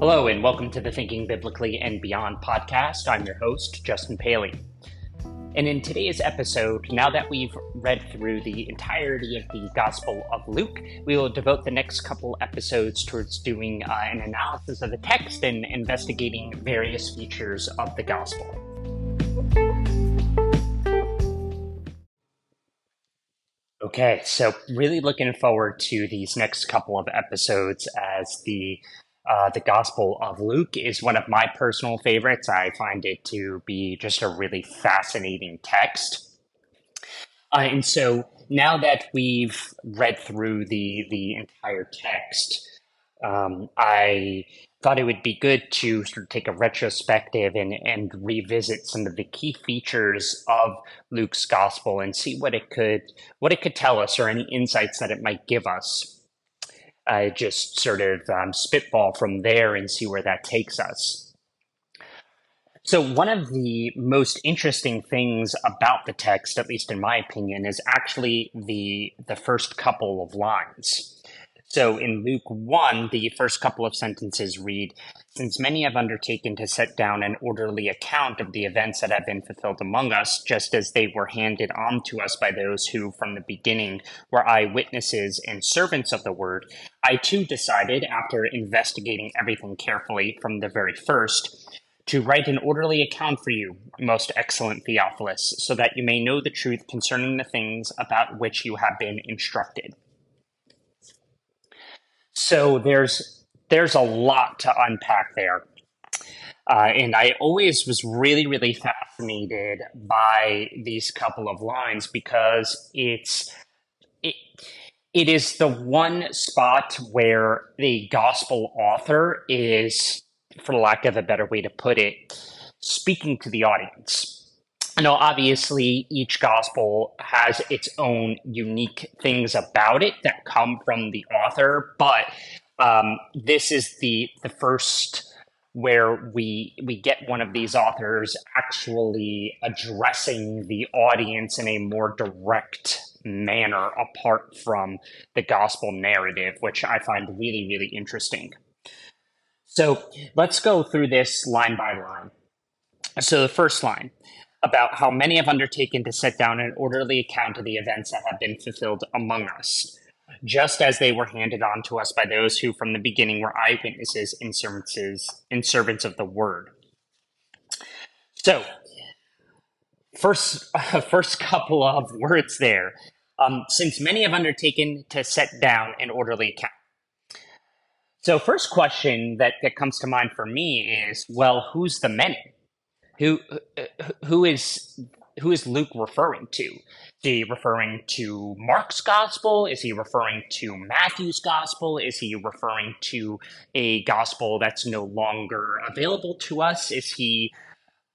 Hello, and welcome to the Thinking Biblically and Beyond podcast. I'm your host, Justin Paley. And in today's episode, now that we've read through the entirety of the Gospel of Luke, we will devote the next couple episodes towards doing uh, an analysis of the text and investigating various features of the Gospel. Okay, so really looking forward to these next couple of episodes as the uh, the Gospel of Luke is one of my personal favorites. I find it to be just a really fascinating text. Uh, and so now that we've read through the the entire text, um, I thought it would be good to sort of take a retrospective and, and revisit some of the key features of Luke's gospel and see what it could what it could tell us or any insights that it might give us uh, just sort of um, spitball from there and see where that takes us. So, one of the most interesting things about the text, at least in my opinion, is actually the, the first couple of lines. So in Luke 1, the first couple of sentences read Since many have undertaken to set down an orderly account of the events that have been fulfilled among us, just as they were handed on to us by those who from the beginning were eyewitnesses and servants of the word, I too decided, after investigating everything carefully from the very first, to write an orderly account for you, most excellent Theophilus, so that you may know the truth concerning the things about which you have been instructed. So there's there's a lot to unpack there. Uh, and I always was really, really fascinated by these couple of lines because it's it, it is the one spot where the gospel author is, for lack of a better way to put it, speaking to the audience. I know obviously each gospel has its own unique things about it that come from the author, but um, this is the the first where we we get one of these authors actually addressing the audience in a more direct manner apart from the gospel narrative, which I find really really interesting. So let's go through this line by line. So the first line about how many have undertaken to set down an orderly account of the events that have been fulfilled among us, just as they were handed on to us by those who from the beginning were eyewitnesses and servants, and servants of the word. So, first, uh, first couple of words there. Um, since many have undertaken to set down an orderly account. So, first question that, that comes to mind for me is well, who's the many? who who is who is Luke referring to? Is he referring to Mark's gospel? Is he referring to Matthew's gospel? Is he referring to a gospel that's no longer available to us? Is he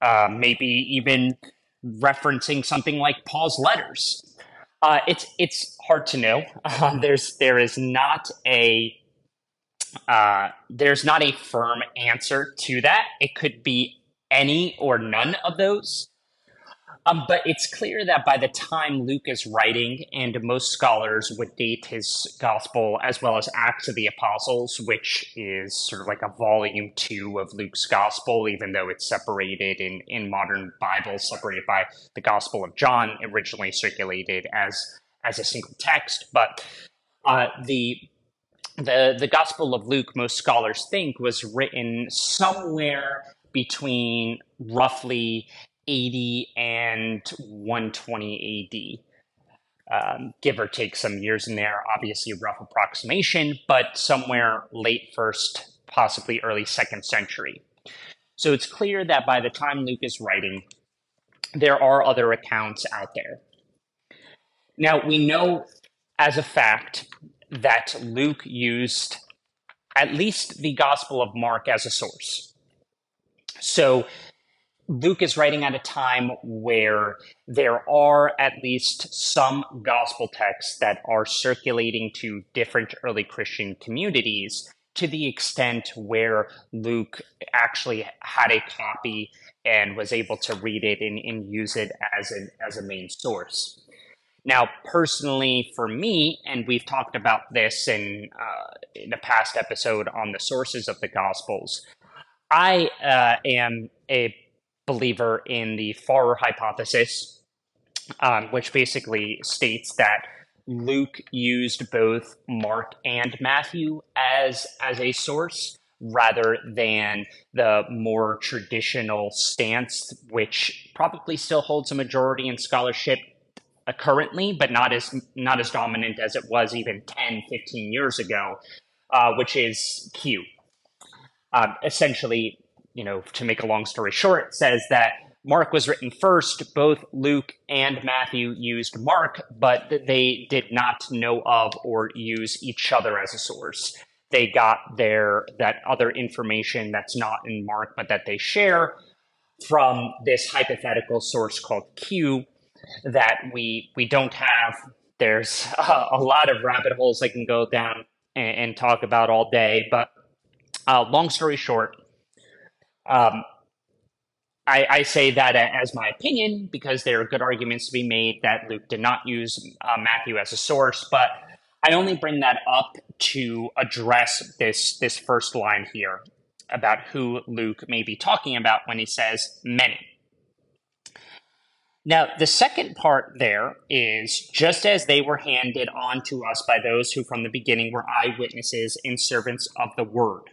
uh, maybe even referencing something like Paul's letters? Uh, it's it's hard to know. Uh, there's there is not a uh, there's not a firm answer to that. It could be any or none of those. Um, but it's clear that by the time Luke is writing, and most scholars would date his gospel as well as Acts of the Apostles, which is sort of like a volume two of Luke's gospel, even though it's separated in, in modern Bibles, separated by the Gospel of John, originally circulated as as a single text. But uh, the the the Gospel of Luke, most scholars think, was written somewhere between roughly 80 and 120 AD. Um, give or take some years in there, obviously a rough approximation, but somewhere late first, possibly early second century. So it's clear that by the time Luke is writing, there are other accounts out there. Now, we know as a fact that Luke used at least the Gospel of Mark as a source. So Luke is writing at a time where there are at least some gospel texts that are circulating to different early Christian communities to the extent where Luke actually had a copy and was able to read it and, and use it as, an, as a main source. Now, personally, for me, and we've talked about this in, uh, in a past episode on the sources of the Gospels, I uh, am a believer in the Farrer hypothesis, um, which basically states that Luke used both Mark and Matthew as as a source rather than the more traditional stance, which probably still holds a majority in scholarship currently, but not as not as dominant as it was even 10, 15 years ago, uh, which is Q. Um, essentially, you know, to make a long story short, says that Mark was written first. Both Luke and Matthew used Mark, but they did not know of or use each other as a source. They got their that other information that's not in Mark, but that they share from this hypothetical source called Q that we we don't have. There's a, a lot of rabbit holes I can go down and, and talk about all day, but uh, long story short, um, I, I, say that as my opinion because there are good arguments to be made that Luke did not use uh, Matthew as a source, but I only bring that up to address this this first line here about who Luke may be talking about when he says many. Now, the second part there is just as they were handed on to us by those who from the beginning were eyewitnesses and servants of the word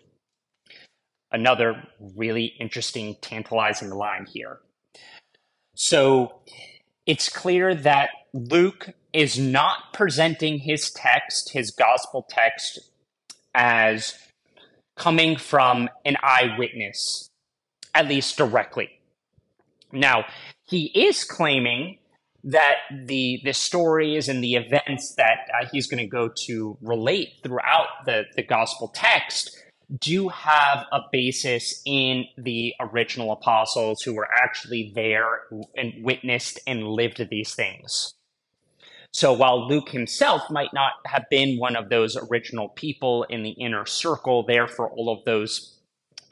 another really interesting, tantalizing line here. So it's clear that Luke is not presenting his text, his gospel text, as coming from an eyewitness, at least directly. Now, he is claiming that the the stories and the events that uh, he's going to go to relate throughout the, the gospel text do have a basis in the original apostles who were actually there and witnessed and lived these things. So while Luke himself might not have been one of those original people in the inner circle there for all of those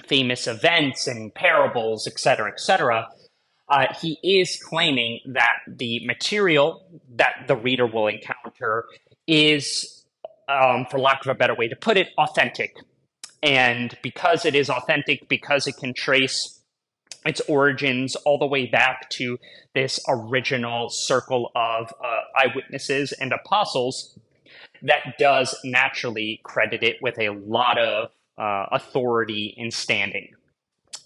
famous events and parables, etc., etc., uh, he is claiming that the material that the reader will encounter is, um, for lack of a better way to put it, authentic and because it is authentic, because it can trace its origins all the way back to this original circle of uh, eyewitnesses and apostles, that does naturally credit it with a lot of uh, authority and standing.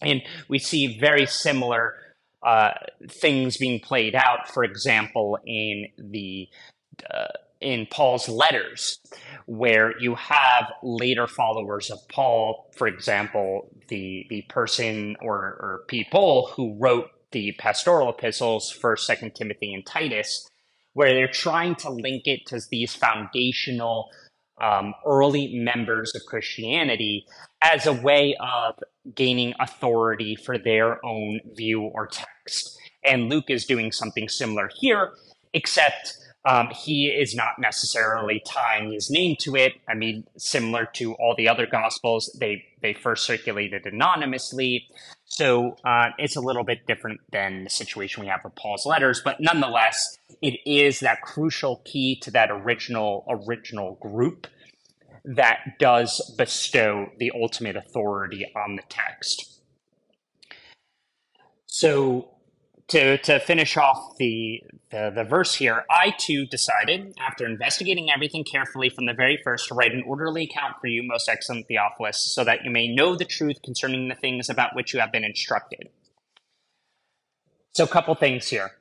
And we see very similar uh, things being played out, for example, in the uh, in Paul's letters, where you have later followers of Paul, for example, the the person or, or people who wrote the pastoral epistles, First, Second Timothy, and Titus, where they're trying to link it to these foundational um, early members of Christianity as a way of gaining authority for their own view or text. And Luke is doing something similar here, except um, he is not necessarily tying his name to it. I mean, similar to all the other gospels, they they first circulated anonymously, so uh, it's a little bit different than the situation we have with Paul's letters. But nonetheless, it is that crucial key to that original original group that does bestow the ultimate authority on the text. So to, to finish off the, the, the verse here, I too decided, after investigating everything carefully from the very first, to write an orderly account for you, most excellent Theophilus, so that you may know the truth concerning the things about which you have been instructed. So, a couple things here.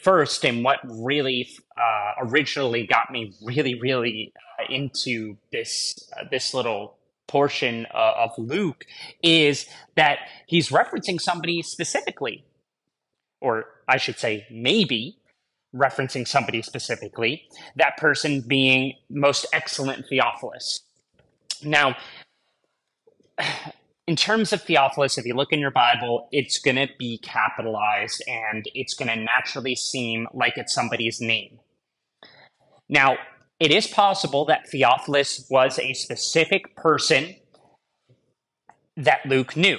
First, and what really uh, originally got me really, really uh, into this uh, this little portion uh, of Luke is that he's referencing somebody specifically or I should say, maybe referencing somebody specifically, that person being most excellent Theophilus. Now, in terms of Theophilus, if you look in your Bible, it's going to be capitalized and it's going to naturally seem like it's somebody's name. Now, it is possible that Theophilus was a specific person that Luke knew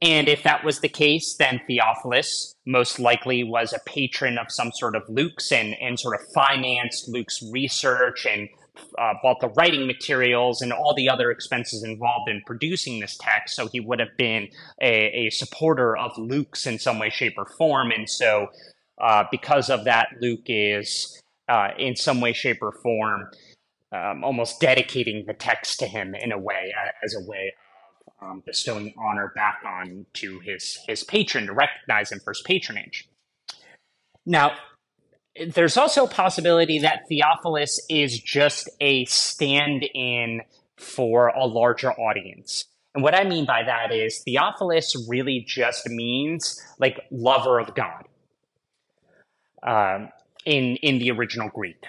And if that was the case, then Theophilus most likely was a patron of some sort of Luke's and, and sort of financed Luke's research and uh, bought the writing materials and all the other expenses involved in producing this text. So he would have been a, a supporter of Luke's in some way, shape, or form. And so, uh, because of that, Luke is uh, in some way, shape, or form um, almost dedicating the text to him in a way, as a way um, bestowing honor back on to his his patron to recognize him for his patronage. Now, there's also a possibility that Theophilus is just a stand-in for a larger audience. And what I mean by that is Theophilus really just means like lover of God um, in in the original Greek.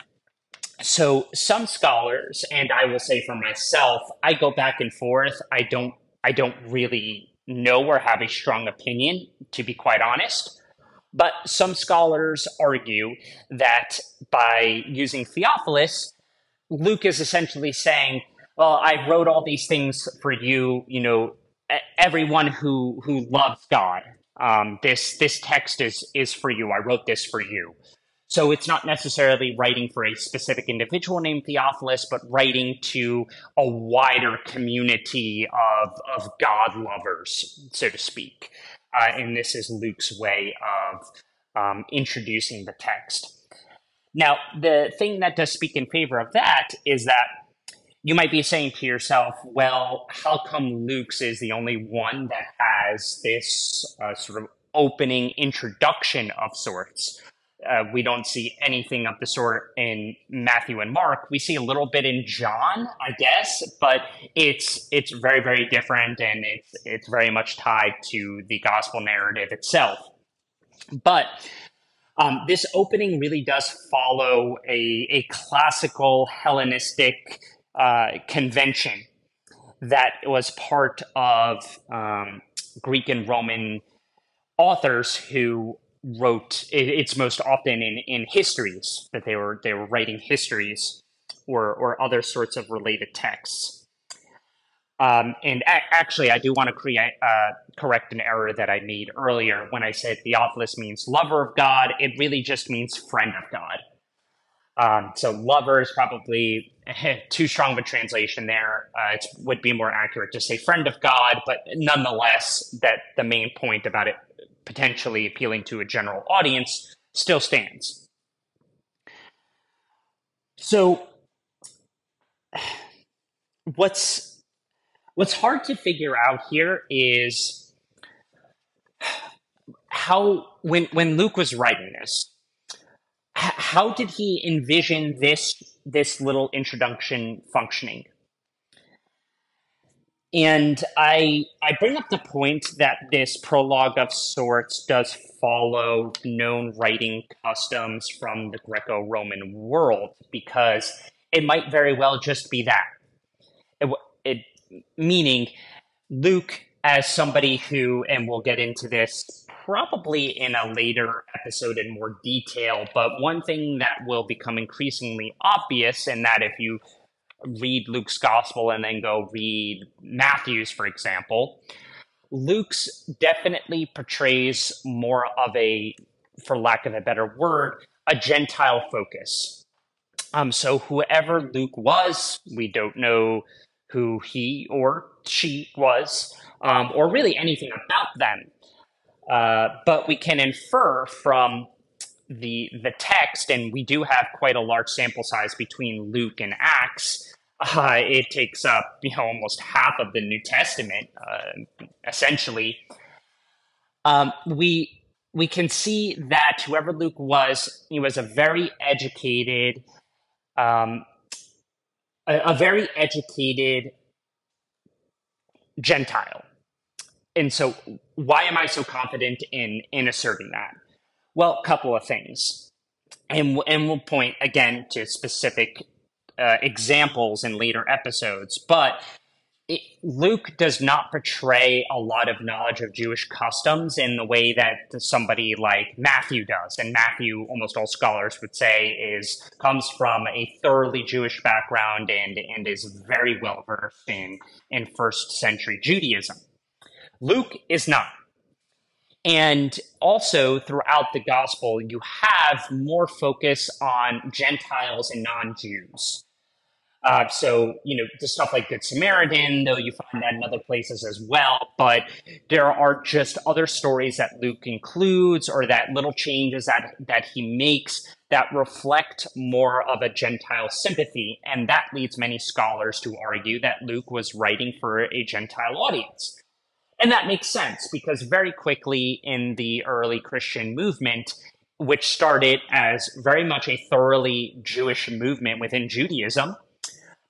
So some scholars, and I will say for myself, I go back and forth. I don't I don't really know or have a strong opinion, to be quite honest. But some scholars argue that by using Theophilus, Luke is essentially saying, well, I wrote all these things for you, you know, everyone who who loves God. Um, this this text is is for you. I wrote this for you. So it's not necessarily writing for a specific individual named Theophilus, but writing to a wider community of, of God lovers, so to speak. Uh, and this is Luke's way of um, introducing the text. Now, the thing that does speak in favor of that is that you might be saying to yourself, well, how come Luke's is the only one that has this uh, sort of opening introduction of sorts? Uh, we don't see anything of the sort in Matthew and Mark. We see a little bit in John, I guess, but it's it's very very different, and it's it's very much tied to the gospel narrative itself. But um, this opening really does follow a, a classical Hellenistic uh, convention that was part of um, Greek and Roman authors who wrote it's most often in, in histories that they were they were writing histories or or other sorts of related texts. Um, and a- actually i do want to create uh, correct an error that i made earlier when i said theophilus means lover of god. It really just means friend of god. Um, so lover is probably too strong of a translation there. Uh, it would be more accurate to say friend of god but nonetheless that the main point about it potentially appealing to a general audience still stands. So what's what's hard to figure out here is how when when Luke was writing this how did he envision this this little introduction functioning and I I bring up the point that this prologue of sorts does follow known writing customs from the Greco-Roman world because it might very well just be that. It, it meaning Luke as somebody who, and we'll get into this probably in a later episode in more detail, but one thing that will become increasingly obvious, and that if you read Luke's gospel and then go read Matthew's, for example, Luke's definitely portrays more of a, for lack of a better word, a Gentile focus. Um, so whoever Luke was, we don't know who he or she was, um, or really anything about them. Uh, but we can infer from the the text, and we do have quite a large sample size between Luke and Acts. Uh, it takes up you know almost half of the New Testament, uh, essentially. Um, we we can see that whoever Luke was, he was a very educated, um, a, a very educated Gentile. And so, why am I so confident in in asserting that? Well, a couple of things. And, and we'll point again to specific uh, examples in later episodes. But it, Luke does not portray a lot of knowledge of Jewish customs in the way that somebody like Matthew does. And Matthew, almost all scholars would say, is comes from a thoroughly Jewish background and and is very well versed in in first century Judaism. Luke is not. And also throughout the gospel, you have more focus on Gentiles and non Jews. Uh, so, you know, the stuff like Good Samaritan, though you find that in other places as well. But there are just other stories that Luke includes or that little changes that, that he makes that reflect more of a Gentile sympathy. And that leads many scholars to argue that Luke was writing for a Gentile audience. And that makes sense because very quickly in the early Christian movement, which started as very much a thoroughly Jewish movement within Judaism,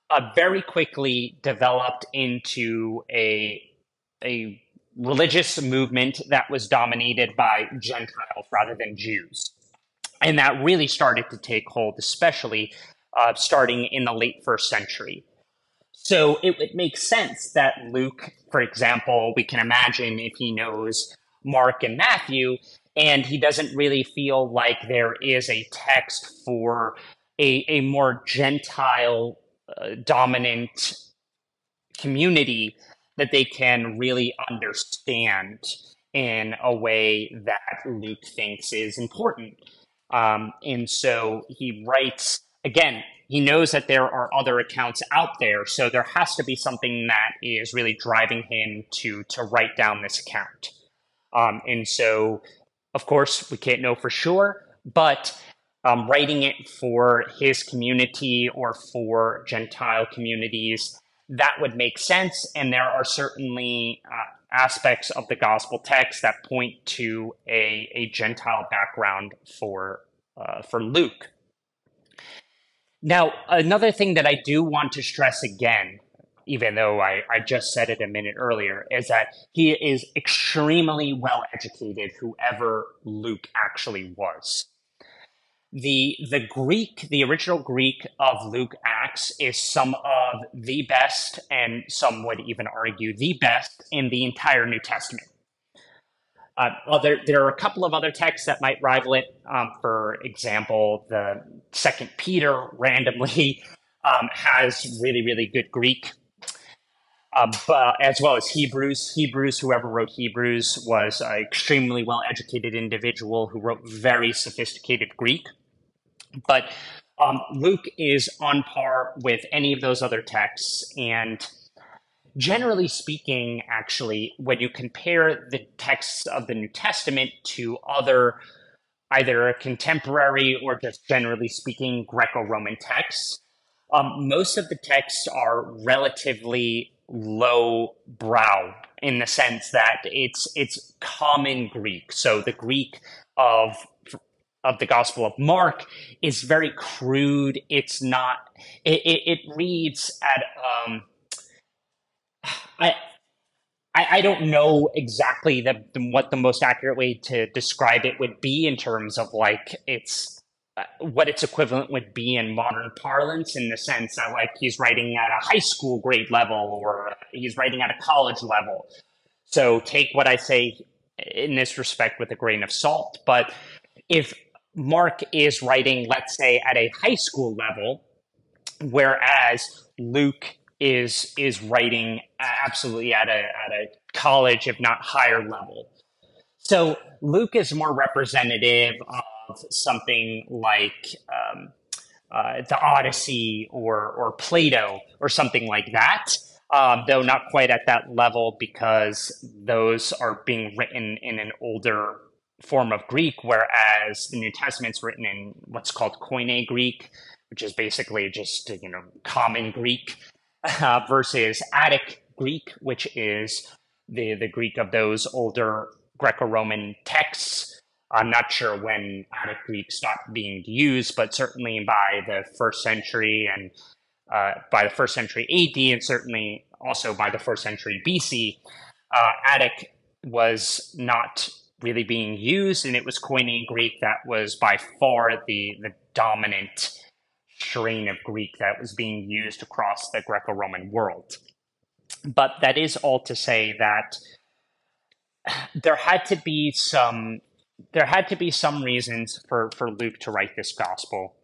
uh, very quickly developed into a a religious movement that was dominated by Gentiles rather than Jews, and that really started to take hold, especially uh, starting in the late first century. So it would make sense that Luke, for example, we can imagine if he knows Mark and Matthew, and he doesn't really feel like there is a text for a, a more Gentile uh, dominant community that they can really understand in a way that Luke thinks is important. Um, and so he writes, again, he knows that there are other accounts out there, so there has to be something that is really driving him to to write down this account. Um, and so, of course, we can't know for sure, but um, writing it for his community or for Gentile communities, that would make sense. And there are certainly uh, aspects of the gospel text that point to a, a Gentile background for, uh, for Luke. Now, another thing that I do want to stress again, even though I, I just said it a minute earlier, is that he is extremely well educated, whoever Luke actually was the the Greek, the original Greek of Luke Acts is some of the best, and some would even argue the best in the entire New Testament. Uh, well, there, there are a couple of other texts that might rival it. Um, for example, the Second Peter randomly um, has really, really good Greek, uh, but, as well as Hebrews. Hebrews, whoever wrote Hebrews, was an extremely well educated individual who wrote very sophisticated Greek. But um, Luke is on par with any of those other texts. And generally speaking, actually, when you compare the texts of the New Testament to other either contemporary or just generally speaking Greco Roman texts, um, most of the texts are relatively low brow in the sense that it's it's common Greek. So the Greek of of the Gospel of Mark is very crude. It's not. It, it, it reads at. Um, I, I I don't know exactly the, what the most accurate way to describe it would be in terms of like it's uh, what its equivalent would be in modern parlance in the sense that like he's writing at a high school grade level or he's writing at a college level. So take what I say in this respect with a grain of salt. But if Mark is writing, let's say, at a high school level, whereas Luke is is writing absolutely at a at a college, if not higher level. So Luke is more representative of something like um, uh, the Odyssey or or Plato or something like that. Um, though not quite at that level because those are being written in an older form of Greek, whereas the New Testament's written in what's called Koine Greek, which is basically just you know common Greek, uh, versus Attic Greek, which is the the Greek of those older Greco-Roman texts. I'm not sure when Attic Greek stopped being used, but certainly by the first century and uh, by the first century AD, and certainly also by the first century BC, uh, Attic was not really being used, and it was Koine Greek that was by far the, the dominant strain of Greek that was being used across the Greco Roman world. But that is all to say that there had to be some there had to be some reasons for, for Luke to write this gospel.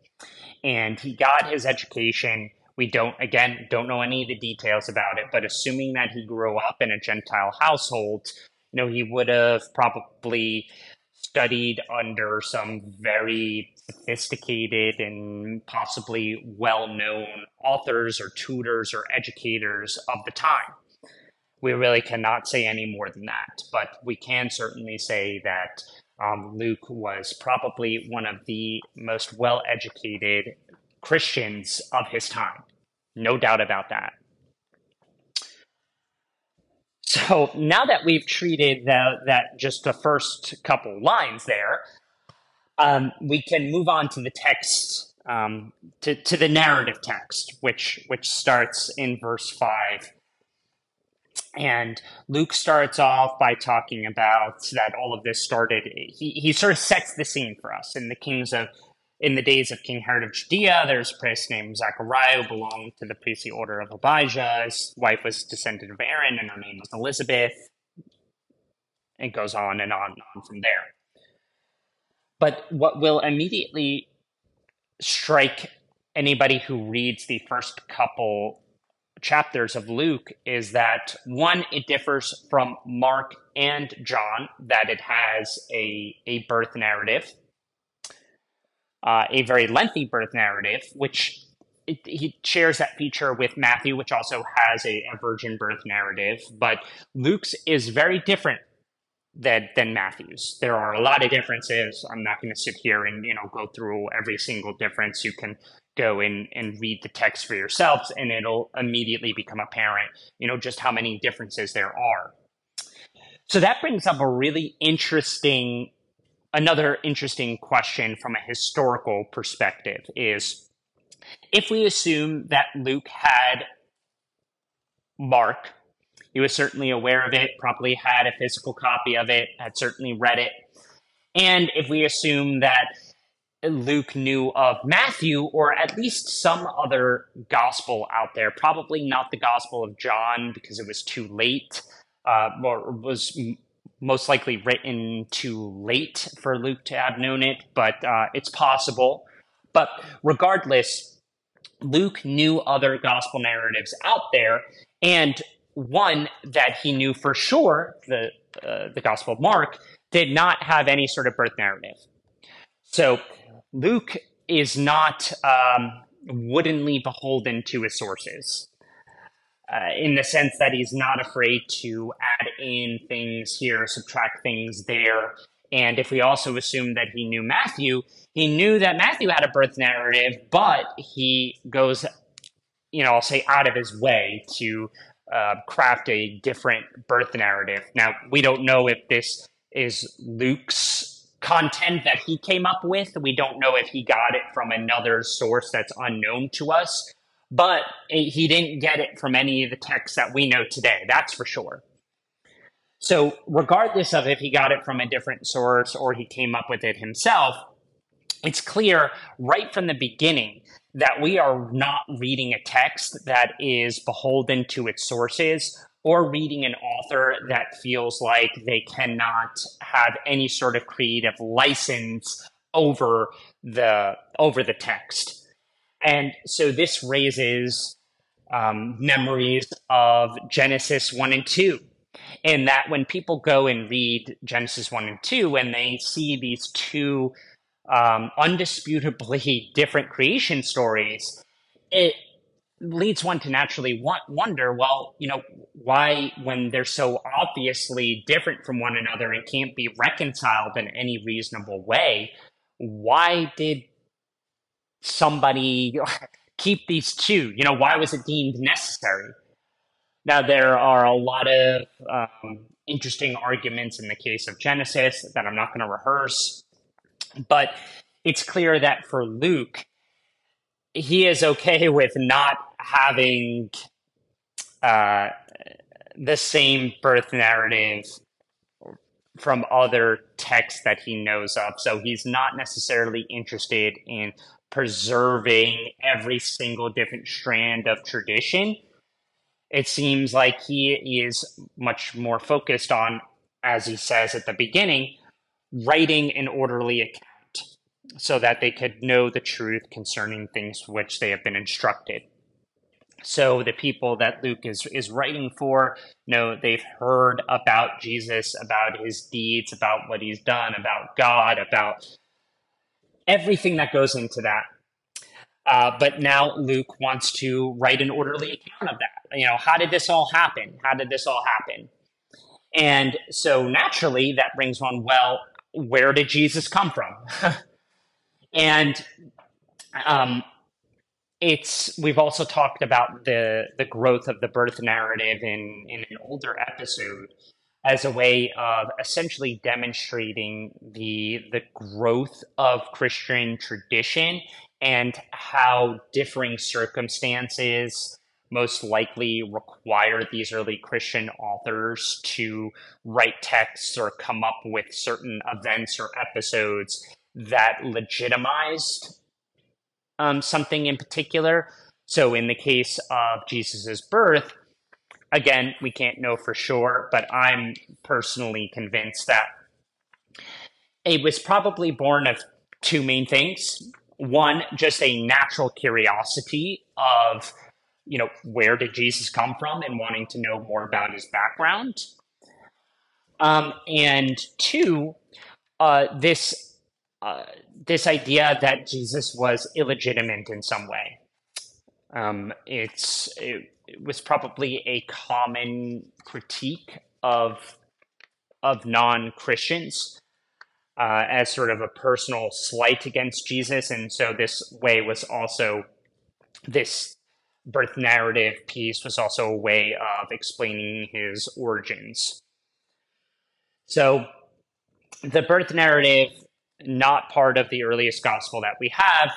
And he got his education We don't, again, don't know any of the details about it, but assuming that he grew up in a Gentile household, you know, he would have probably studied under some very sophisticated and possibly well known authors or tutors or educators of the time. We really cannot say any more than that, but we can certainly say that um, Luke was probably one of the most well educated Christians of his time. No doubt about that. So now that we've treated the, that just the first couple lines there, um, we can move on to the text, um, to, to the narrative text, which which starts in verse five. And Luke starts off by talking about that all of this started. He, he sort of sets the scene for us in the kings of in the days of King Herod of Judea, there's a priest named Zachariah who belonged to the priestly order of Abijah. His wife was descendant of Aaron, and her name was Elizabeth. It goes on and on and on from there. But what will immediately strike anybody who reads the first couple chapters of Luke is that one, it differs from Mark and John, that it has a, a birth narrative uh, a very lengthy birth narrative, which it, he shares that feature with Matthew, which also has a, a, virgin birth narrative. But Luke's is very different than, than Matthew's. There are a lot of differences. I'm not going to sit here and you know go through every single difference. You can go in and read the text for yourselves, and it'll immediately become apparent, you know, just how many differences there are. So that brings up a really interesting another interesting question from a historical perspective is if we assume that Luke had Mark, he was certainly aware of it, probably had a physical copy of it, had certainly read it. And if we assume that Luke knew of Matthew or at least some other gospel out there, probably not the Gospel of John because it was too late, uh, or was most likely written too late for Luke to have known it, but uh, it's possible. But regardless, Luke knew other gospel narratives out there, and one that he knew for sure, the uh, the Gospel of Mark, did not have any sort of birth narrative. So Luke is not um, woodenly beholden to his sources uh, in the sense that he's not afraid to add in things here, subtract things there. And if we also assume that he knew Matthew, he knew that Matthew had a birth narrative, but he goes, you know, I'll say out of his way to uh, craft a different birth narrative. Now, we don't know if this is Luke's content that he came up with. We don't know if he got it from another source that's unknown to us but he didn't get it from any of the texts that we know today. That's for sure. So, regardless of if he got it from a different source or he came up with it himself, it's clear right from the beginning that we are not reading a text that is beholden to its sources or reading an author that feels like they cannot have any sort of creative license over the over the text and so this raises um, memories of Genesis 1 and 2. And that when people go and read Genesis 1 and 2, and they see these two um, undisputably different creation stories, it leads one to naturally wonder well, you know, why, when they're so obviously different from one another and can't be reconciled in any reasonable way, why did somebody keep these two? You know, why was it deemed necessary? Now, there are a lot of um, interesting arguments in the case of Genesis that I'm not going to rehearse, but it's clear that for Luke, he is okay with not having uh, the same birth narrative from other texts that he knows of. So he's not necessarily interested in preserving every single different strand of tradition. It seems like he is much more focused on, as he says at the beginning, writing an orderly account so that they could know the truth concerning things which they have been instructed. So the people that Luke is is writing for, know, they've heard about Jesus, about his deeds, about what he's done, about God, about everything that goes into that. Uh, but now Luke wants to write an orderly account of that. You know, how did this all happen? How did this all happen? And so naturally, that brings one, well, where did Jesus come from? and um, it's we've also talked about the the growth of the birth narrative in in an older episode as a way of essentially demonstrating the the growth of Christian tradition and how differing circumstances most likely required these early Christian authors to write texts or come up with certain events or episodes that legitimized um, something in particular. So, in the case of Jesus's birth, again, we can't know for sure, but I'm personally convinced that it was probably born of two main things. One, just a natural curiosity of, you know, where did Jesus come from and wanting to know more about his background. Um, and two, uh, this uh, this idea that Jesus was illegitimate in some way. Um, it's it, was probably a common critique of of non Christians uh, as sort of a personal slight against Jesus, and so this way was also this birth narrative piece was also a way of explaining his origins. So the birth narrative not part of the earliest gospel that we have.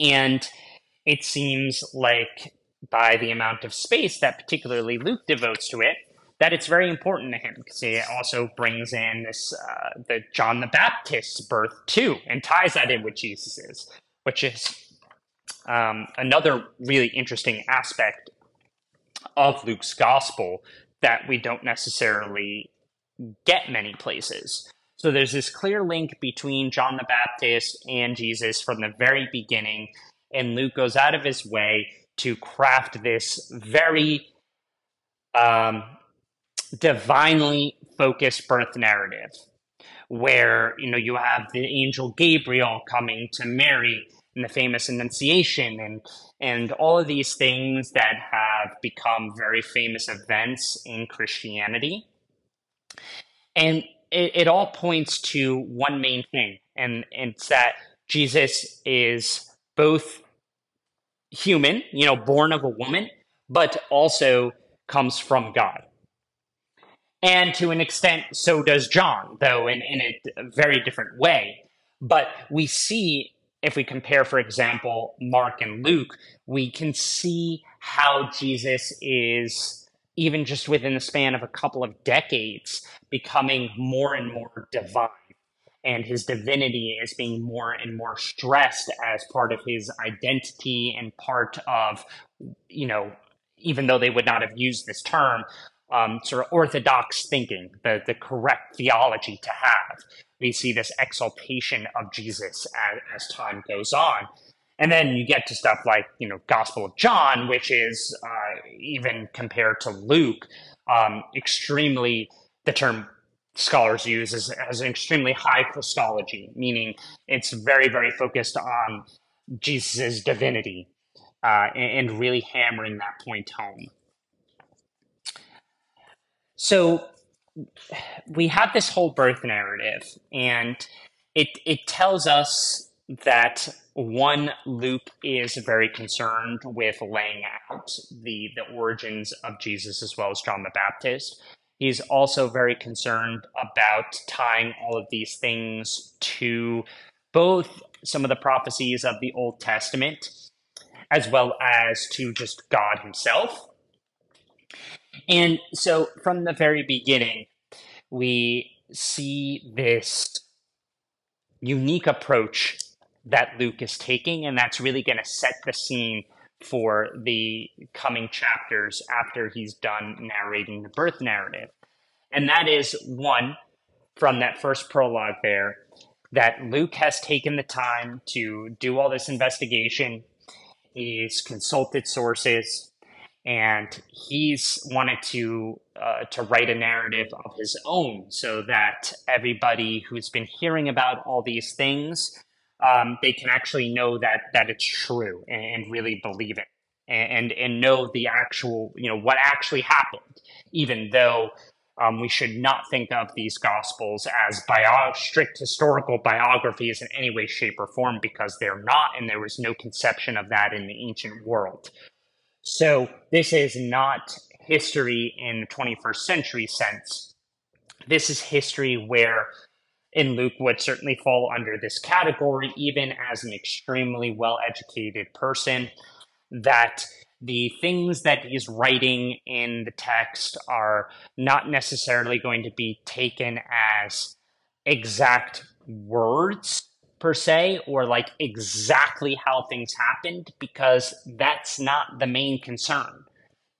And it seems like by the amount of space that particularly Luke devotes to it, that it's very important to him because he also brings in this uh, the John the Baptist's birth too, and ties that in with Jesus's, which is um, another really interesting aspect of Luke's gospel that we don't necessarily get many places. So there's this clear link between John the Baptist and Jesus from the very beginning, and Luke goes out of his way to craft this very um, divinely focused birth narrative where you know you have the angel Gabriel coming to Mary in the famous Annunciation and and all of these things that have become very famous events in Christianity. And it, it all points to one main thing, and, and it's that Jesus is both human, you know, born of a woman, but also comes from God. And to an extent, so does John, though in, in a very different way. But we see, if we compare, for example, Mark and Luke, we can see how Jesus is even just within the span of a couple of decades, becoming more and more divine. And his divinity is being more and more stressed as part of his identity and part of, you know, even though they would not have used this term, um, sort of orthodox thinking, the, the correct theology to have. We see this exaltation of Jesus as, as time goes on. And then you get to stuff like, you know, Gospel of John, which is uh, even compared to Luke, um, extremely, the term scholars use is, as an extremely high Christology, meaning it's very, very focused on Jesus' divinity uh, and, and really hammering that point home. So we have this whole birth narrative, and it, it tells us that one, Luke is very concerned with laying out the, the origins of Jesus as well as John the Baptist. He's also very concerned about tying all of these things to both some of the prophecies of the Old Testament as well as to just God Himself. And so from the very beginning, we see this unique approach that Luke is taking, and that's really going to set the scene for the coming chapters after he's done narrating the birth narrative. And that is one from that first prologue there that Luke has taken the time to do all this investigation He's consulted sources, and he's wanted to uh, to write a narrative of his own, so that everybody who's been hearing about all these things, um, they can actually know that that it's true and, and really believe it, and and know the actual you know what actually happened, even though um, we should not think of these gospels as bio- strict historical biographies in any way, shape, or form because they're not, and there was no conception of that in the ancient world. So, this is not history in the 21st century sense. This is history where, in Luke, would certainly fall under this category, even as an extremely well educated person, that the things that he's writing in the text are not necessarily going to be taken as exact words per se or like exactly how things happened because that's not the main concern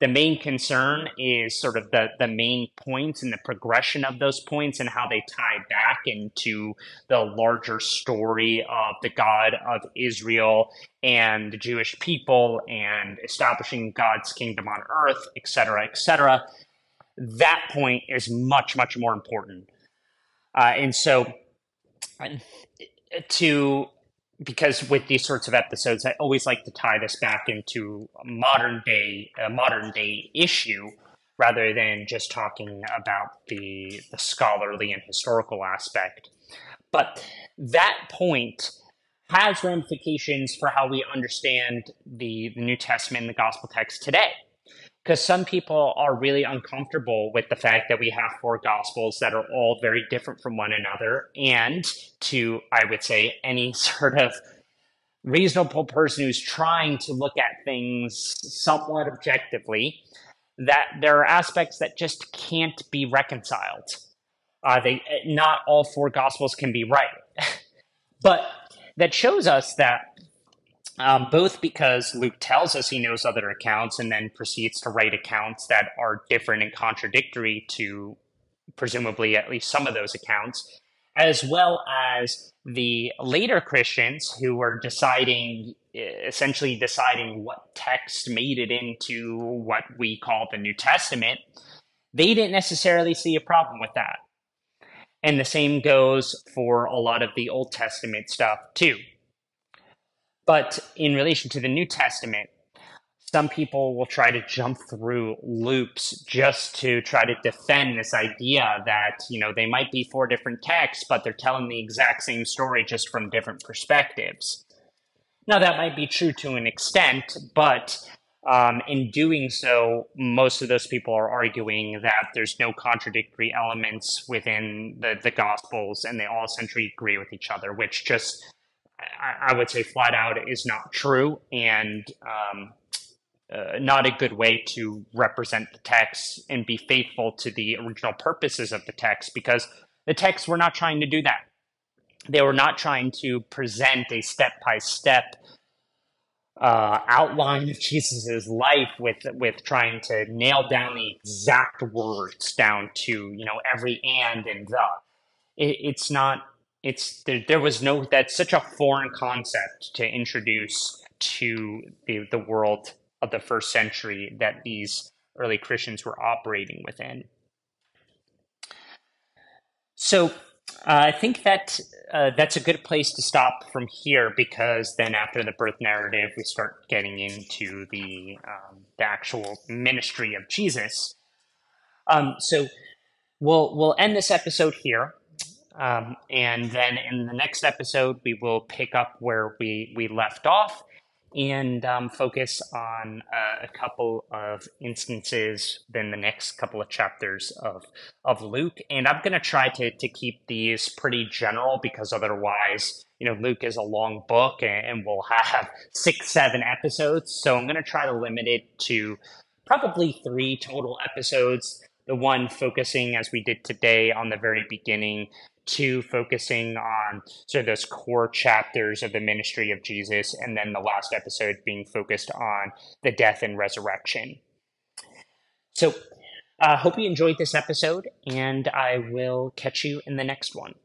the main concern is sort of the the main points and the progression of those points and how they tie back into the larger story of the God of Israel and the Jewish people and establishing God's kingdom on earth, etc., etc. That point is much much more important, uh, and so to because with these sorts of episodes, I always like to tie this back into a modern day, a modern day issue, rather than just talking about the the scholarly and historical aspect. But that point has ramifications for how we understand the, the New Testament and the gospel text today because some people are really uncomfortable with the fact that we have four gospels that are all very different from one another and to i would say any sort of reasonable person who's trying to look at things somewhat objectively that there are aspects that just can't be reconciled. Uh, they not all four gospels can be right. But that shows us that um, both because Luke tells us he knows other accounts and then proceeds to write accounts that are different and contradictory to presumably at least some of those accounts, as well as the later Christians who were deciding, essentially deciding what text made it into what we call the New Testament. They didn't necessarily see a problem with that. And the same goes for a lot of the Old Testament stuff too. But in relation to the New Testament, some people will try to jump through loops just to try to defend this idea that, you know, they might be four different texts, but they're telling the exact same story just from different perspectives. Now, that might be true to an extent, but um, in doing so, most of those people are arguing that there's no contradictory elements within the, the Gospels and they all essentially agree with each other, which just I, would say flat out is not true and um, uh, not a good way to represent the text and be faithful to the original purposes of the text because the texts were not trying to do that. They were not trying to present a step by step outline of Jesus's life with with trying to nail down the exact words down to you know every and and the. It, it's not it's there, there was no that's such a foreign concept to introduce to the, the world of the first century that these early Christians were operating within. So uh, I think that uh, that's a good place to stop from here because then after the birth narrative, we start getting into the um, the actual ministry of Jesus. Um, so we'll we'll end this episode here. Um, and then in the next episode, we will pick up where we, we left off and um, focus on uh, a couple of instances in the next couple of chapters of, of Luke. And I'm going to try to, to keep these pretty general because otherwise, you know, Luke is a long book and, and we'll have six, seven episodes. So I'm going to try to limit it to probably three total episodes the one focusing as we did today on the very beginning two focusing on sort of those core chapters of the ministry of Jesus, and then the last episode being focused on the death and resurrection. So, I uh, hope you enjoyed this episode, and I will catch you in the next one.